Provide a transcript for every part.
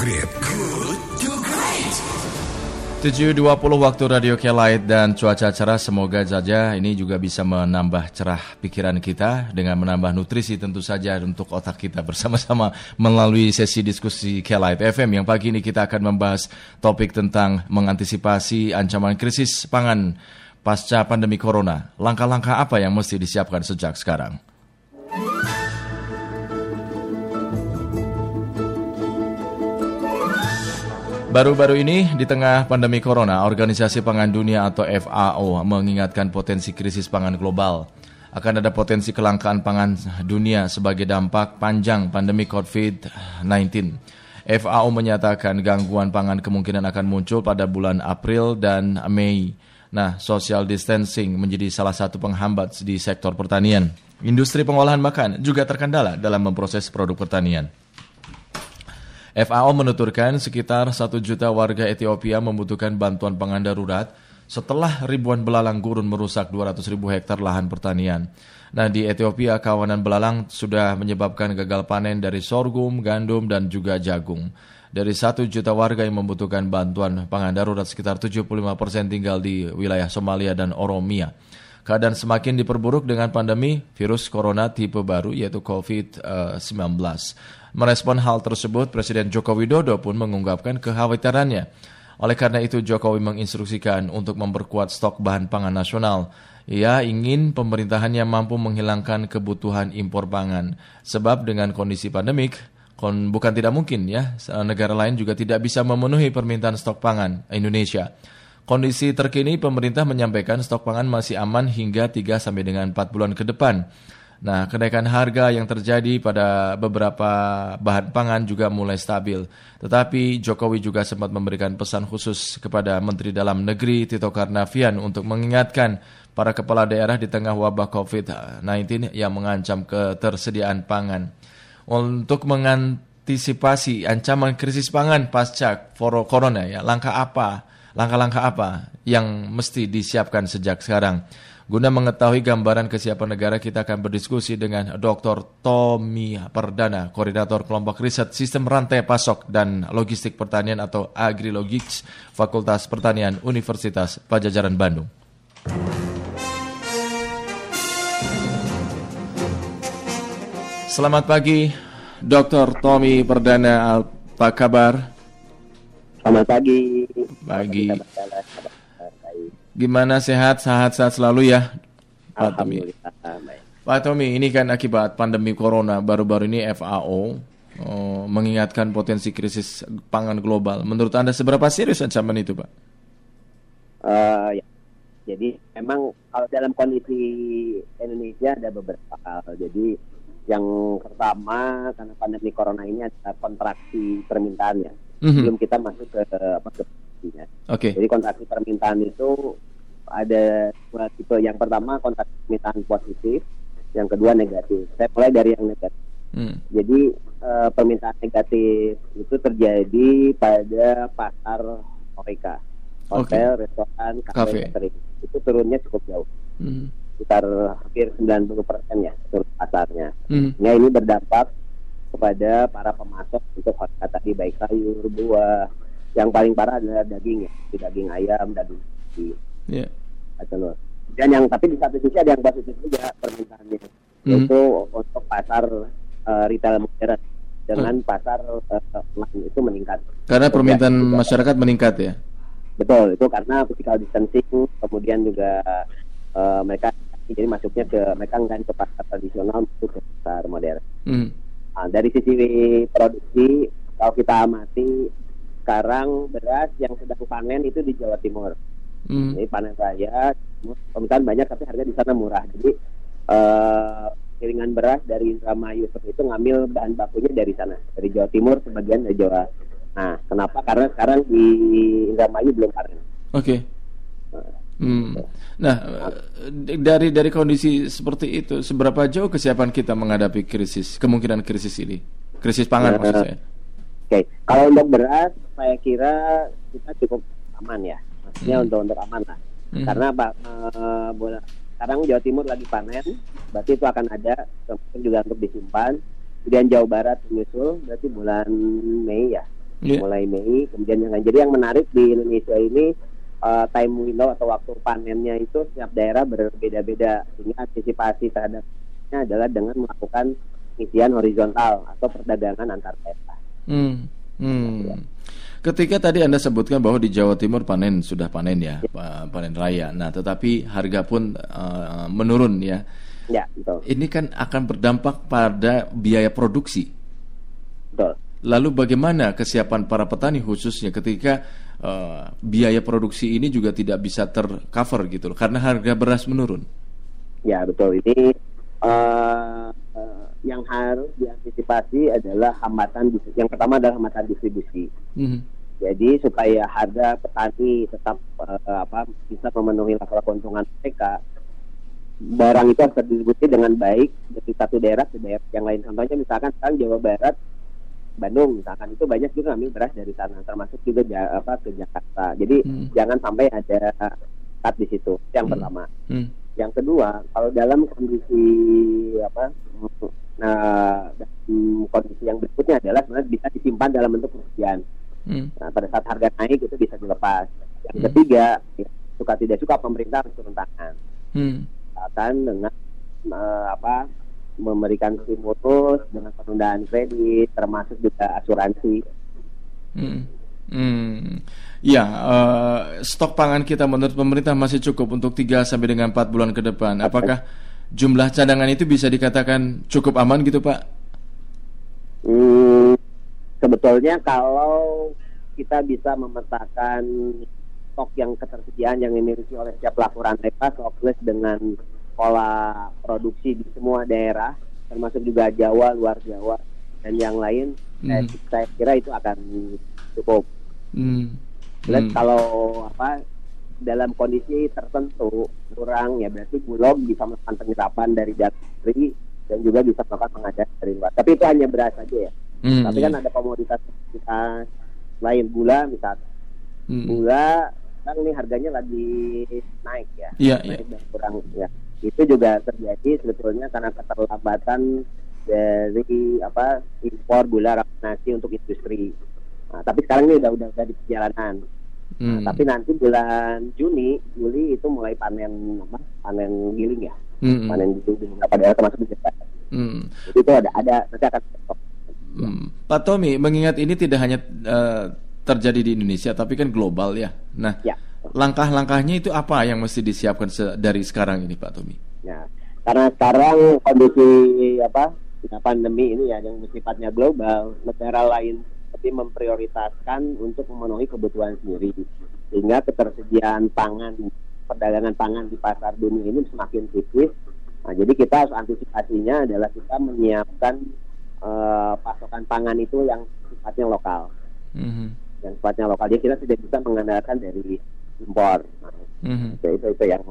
Great. Good to Great. 7.20 waktu Radio Kelait dan cuaca cerah semoga saja ini juga bisa menambah cerah pikiran kita dengan menambah nutrisi tentu saja untuk otak kita bersama-sama melalui sesi diskusi Kelait FM yang pagi ini kita akan membahas topik tentang mengantisipasi ancaman krisis pangan pasca pandemi corona. Langkah-langkah apa yang mesti disiapkan sejak sekarang? Baru-baru ini, di tengah pandemi corona, Organisasi Pangan Dunia atau FAO mengingatkan potensi krisis pangan global. Akan ada potensi kelangkaan pangan dunia sebagai dampak panjang pandemi COVID-19. FAO menyatakan gangguan pangan kemungkinan akan muncul pada bulan April dan Mei. Nah, social distancing menjadi salah satu penghambat di sektor pertanian. Industri pengolahan makan juga terkendala dalam memproses produk pertanian. FAO menuturkan sekitar satu juta warga Ethiopia membutuhkan bantuan pangan darurat setelah ribuan belalang gurun merusak 200 ribu hektar lahan pertanian. Nah di Ethiopia kawanan belalang sudah menyebabkan gagal panen dari sorghum, gandum, dan juga jagung. Dari satu juta warga yang membutuhkan bantuan pangan darurat sekitar 75 persen tinggal di wilayah Somalia dan Oromia. Keadaan semakin diperburuk dengan pandemi virus corona tipe baru yaitu COVID-19. Merespon hal tersebut, Presiden Joko Widodo pun mengungkapkan kekhawatirannya. Oleh karena itu, Jokowi menginstruksikan untuk memperkuat stok bahan pangan nasional. Ia ingin pemerintahannya mampu menghilangkan kebutuhan impor pangan. Sebab dengan kondisi pandemik, bukan tidak mungkin ya, negara lain juga tidak bisa memenuhi permintaan stok pangan Indonesia. Kondisi terkini pemerintah menyampaikan stok pangan masih aman hingga 3 sampai dengan 4 bulan ke depan. Nah, kenaikan harga yang terjadi pada beberapa bahan pangan juga mulai stabil. Tetapi Jokowi juga sempat memberikan pesan khusus kepada Menteri Dalam Negeri Tito Karnavian untuk mengingatkan para kepala daerah di tengah wabah COVID-19 yang mengancam ketersediaan pangan. Untuk mengantisipasi ancaman krisis pangan pasca corona ya, langkah apa? Langkah-langkah apa yang mesti disiapkan sejak sekarang? Guna mengetahui gambaran kesiapan negara, kita akan berdiskusi dengan Dr. Tommy Perdana, Koordinator Kelompok Riset Sistem Rantai Pasok dan Logistik Pertanian atau Agrilogics, Fakultas Pertanian Universitas Pajajaran Bandung. Selamat pagi, Dr. Tommy Perdana. Apa kabar? Selamat pagi. Pagi. Gimana sehat, sehat-sehat selalu ya, Pak Tommy. Pak Tommy, ini kan akibat pandemi corona baru-baru ini FAO oh, mengingatkan potensi krisis pangan global. Menurut Anda seberapa serius ancaman itu, Pak? Uh, ya. Jadi memang kalau dalam kondisi Indonesia ada beberapa hal. Jadi yang pertama karena pandemi corona ini ada kontraksi permintaannya. Mm-hmm. Belum kita masuk ke apa ke Oke. Okay. Jadi kontraksi permintaan itu ada dua tipe. Yang pertama kontak permintaan positif, yang kedua negatif. Saya mulai dari yang negatif. Hmm. Jadi uh, permintaan negatif itu terjadi pada pasar horeca, hotel, okay. restoran, kafe, catering. Itu turunnya cukup jauh. Hmm. Sekitar hampir 90 persen ya turun pasarnya. Hmm. Nah ini berdampak kepada para pemasok untuk horeca tadi baik sayur, buah. Yang paling parah adalah daging ya, daging ayam, daging Yeah telur. Dan yang tapi di satu sisi ada yang positif juga permintaannya, mm. itu untuk pasar uh, retail modern dengan mm. pasar uh, itu meningkat. Karena permintaan ya, masyarakat meningkat ya. Betul, itu karena physical distancing, kemudian juga uh, mereka jadi masuknya ke mereka enggak ke pasar tradisional masuk ke pasar modern. Mm. Nah, dari sisi produksi, kalau kita amati sekarang beras yang sedang panen itu di Jawa Timur. Hmm. Jadi panen raya, permintaan banyak tapi harga di sana murah. Jadi uh, kiringan beras dari Indramayu seperti itu ngambil bahan bakunya dari sana, dari Jawa Timur sebagian dari Jawa. Nah, kenapa? Karena sekarang di Indramayu belum panen. Oke. Okay. Hmm. Nah, dari dari kondisi seperti itu, seberapa jauh kesiapan kita menghadapi krisis, kemungkinan krisis ini, krisis pangan nah, maksud saya? Oke, okay. kalau untuk beras, saya kira kita cukup aman ya maksudnya hmm. untuk untuk aman lah hmm. karena apa uh, sekarang Jawa Timur lagi panen berarti itu akan ada kemudian juga untuk disimpan kemudian Jawa Barat menyusul berarti bulan Mei ya yeah. mulai Mei. Kemudian yang jadi yang menarik di Indonesia ini uh, time window atau waktu panennya itu setiap daerah berbeda-beda. Ini antisipasi terhadapnya adalah dengan melakukan pengisian horizontal atau perdagangan antar daerah. Hmm. Hmm. Ketika tadi Anda sebutkan bahwa di Jawa Timur panen sudah panen ya, ya. panen raya. Nah, tetapi harga pun uh, menurun ya. Ya, betul. Ini kan akan berdampak pada biaya produksi. Betul. Lalu bagaimana kesiapan para petani khususnya ketika uh, biaya produksi ini juga tidak bisa tercover gitu loh karena harga beras menurun? Ya, betul. Ini uh, uh, yang harus diantisipasi adalah hambatan yang pertama adalah hambatan distribusi. Mm-hmm. Jadi supaya harga petani tetap uh, apa bisa memenuhi level keuntungan mereka, barang itu harus terdistribusi dengan baik dari satu daerah ke daerah yang lain. Contohnya misalkan sekarang Jawa Barat, Bandung misalkan itu banyak juga ambil beras dari sana, termasuk juga apa ke Jakarta. Jadi hmm. jangan sampai ada cut di situ. Yang hmm. pertama. Hmm. Yang kedua, kalau dalam kondisi apa Nah, kondisi yang berikutnya adalah sebenarnya bisa disimpan dalam bentuk kerugian. Hmm. Nah, pada saat harga naik itu bisa dilepas. Yang hmm. ketiga, ya, suka tidak suka pemerintah harus turun tangan. Hmm. Akan dengan uh, apa memberikan stimulus dengan penundaan kredit, termasuk juga asuransi. Hmm. Hmm. Ya, uh, stok pangan kita menurut pemerintah masih cukup untuk 3 sampai dengan 4 bulan ke depan. Apakah jumlah cadangan itu bisa dikatakan cukup aman gitu Pak? Hmm, sebetulnya kalau kita bisa memetakan stok yang ketersediaan yang dimiliki oleh setiap pelaku rantai pasok dengan pola produksi di semua daerah termasuk juga Jawa, luar Jawa dan yang lain hmm. saya, saya kira itu akan cukup. Hmm. Hmm. kalau apa dalam kondisi tertentu kurang ya berarti Bulog bisa melakukan penyerapan dari negeri dan juga bisa melakukan pengadaan dari luar. Tapi itu hanya beras saja ya. Hmm, Tapi kan ada komoditas kita lain gula misalnya. Hmm. Gula kan ini harganya lagi naik ya. Iya, yeah, naik yeah. kurang ya. Itu juga terjadi sebetulnya karena keterlambatan dari apa impor gula rafinasi untuk industri. Nah, tapi sekarang ini udah udah, udah di perjalanan. Hmm. Nah, tapi nanti bulan Juni, Juli itu mulai panen apa? Panen giling ya. Hmm. Panen giling di beberapa daerah termasuk di Jakarta. Hmm. itu ada ada nanti akan hmm. Pak Tommy, mengingat ini tidak hanya uh, terjadi di Indonesia tapi kan global ya. Nah, ya. Langkah-langkahnya itu apa yang mesti disiapkan dari sekarang ini Pak Tommy? Ya, karena sekarang kondisi apa pandemi ini ya yang sifatnya global, negara lain tapi memprioritaskan untuk memenuhi kebutuhan sendiri sehingga ketersediaan pangan perdagangan pangan di pasar dunia ini semakin tipis nah, jadi kita harus antisipasinya adalah kita menyiapkan uh, pasokan pangan itu yang sifatnya lokal mm-hmm. yang sifatnya lokal jadi kita tidak bisa mengandalkan dari impor. Nah, mm-hmm. itu, itu itu yang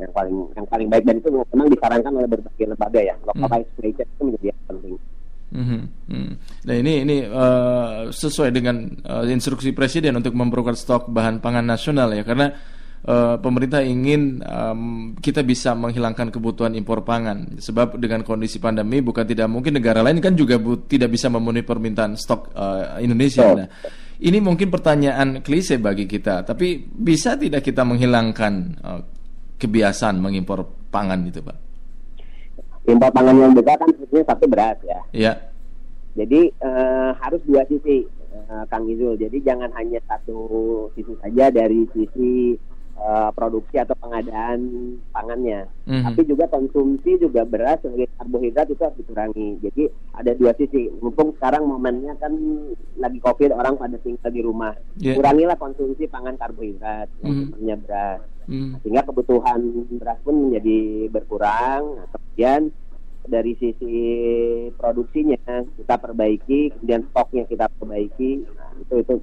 yang paling yang paling baik. Dan itu memang disarankan oleh berbagai lembaga ya. Localized mm-hmm. itu menjadi penting. Hmm, Nah ini ini uh, sesuai dengan uh, instruksi presiden untuk memperkuat stok bahan pangan nasional ya. Karena uh, pemerintah ingin um, kita bisa menghilangkan kebutuhan impor pangan. Sebab dengan kondisi pandemi bukan tidak mungkin negara lain kan juga bu, tidak bisa memenuhi permintaan stok uh, Indonesia. Nah, ini mungkin pertanyaan klise bagi kita tapi bisa tidak kita menghilangkan uh, kebiasaan mengimpor pangan itu pak? impor pangan yang besar kan sebetulnya satu beras ya. Iya. Jadi uh, harus dua sisi, uh, Kang Izul. Jadi jangan hanya satu sisi saja dari sisi uh, produksi atau pengadaan pangannya, mm-hmm. tapi juga konsumsi juga beras sebagai karbohidrat itu harus dikurangi. Jadi ada dua sisi. Mumpung sekarang momennya kan lagi covid orang pada tinggal di rumah, yeah. kurangilah konsumsi pangan karbohidrat, mm-hmm. yang beras hmm. sehingga kebutuhan beras pun menjadi berkurang kemudian dari sisi produksinya kita perbaiki kemudian stoknya kita perbaiki nah, itu itu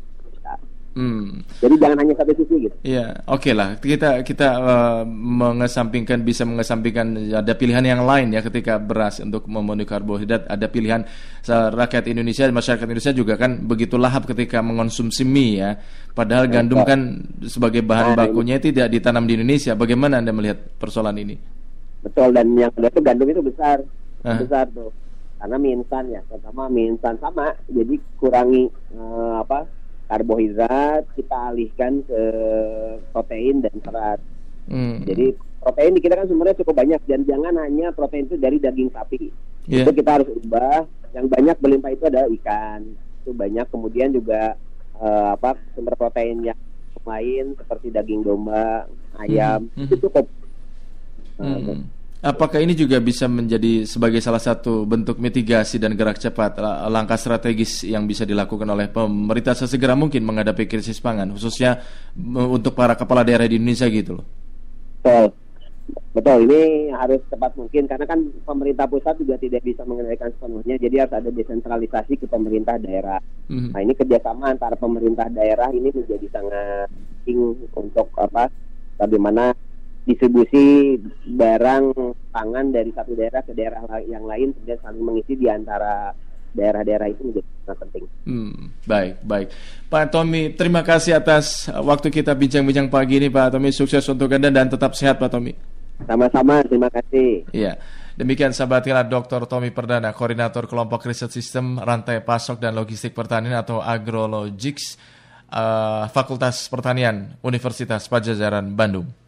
Hmm. Jadi jangan hanya satu sisi gitu. Iya, oke okay lah. Kita kita uh, mengesampingkan bisa mengesampingkan ada pilihan yang lain ya ketika beras untuk memenuhi karbohidrat. Ada pilihan rakyat Indonesia masyarakat Indonesia juga kan begitu lahap ketika mengonsumsi mie ya. Padahal gandum kan sebagai bahan nah, bakunya ini. tidak ditanam di Indonesia. Bagaimana anda melihat persoalan ini? Betul dan yang kedua itu gandum itu besar, uh. besar tuh. karena mie instan ya terutama mie instan sama jadi kurangi uh, apa karbohidrat kita alihkan ke protein dan serat hmm. jadi protein di kita kan sumbernya cukup banyak dan jangan hanya protein itu dari daging sapi yeah. itu kita harus ubah yang banyak berlimpah itu adalah ikan itu banyak kemudian juga uh, apa sumber protein yang lain seperti daging domba ayam hmm. itu cukup hmm. Apakah ini juga bisa menjadi sebagai salah satu bentuk mitigasi dan gerak cepat langkah strategis yang bisa dilakukan oleh pemerintah sesegera mungkin menghadapi krisis pangan khususnya untuk para kepala daerah di Indonesia gitu loh. Betul. Betul, ini harus cepat mungkin karena kan pemerintah pusat juga tidak bisa mengendalikan sepenuhnya, jadi harus ada desentralisasi ke pemerintah daerah. Mm-hmm. Nah ini kerjasama antara pemerintah daerah ini menjadi sangat penting untuk apa? Bagaimana distribusi barang pangan dari satu daerah ke daerah yang lain kemudian saling mengisi di antara daerah-daerah itu menjadi sangat penting. Hmm, baik, baik. Pak Tommy, terima kasih atas waktu kita bincang-bincang pagi ini Pak Tommy. Sukses untuk Anda dan tetap sehat Pak Tommy. Sama-sama, terima kasih. Iya. Demikian sahabat kila Dr. Tommy Perdana, Koordinator Kelompok Riset Sistem Rantai Pasok dan Logistik Pertanian atau Agrologics, uh, Fakultas Pertanian Universitas Pajajaran Bandung.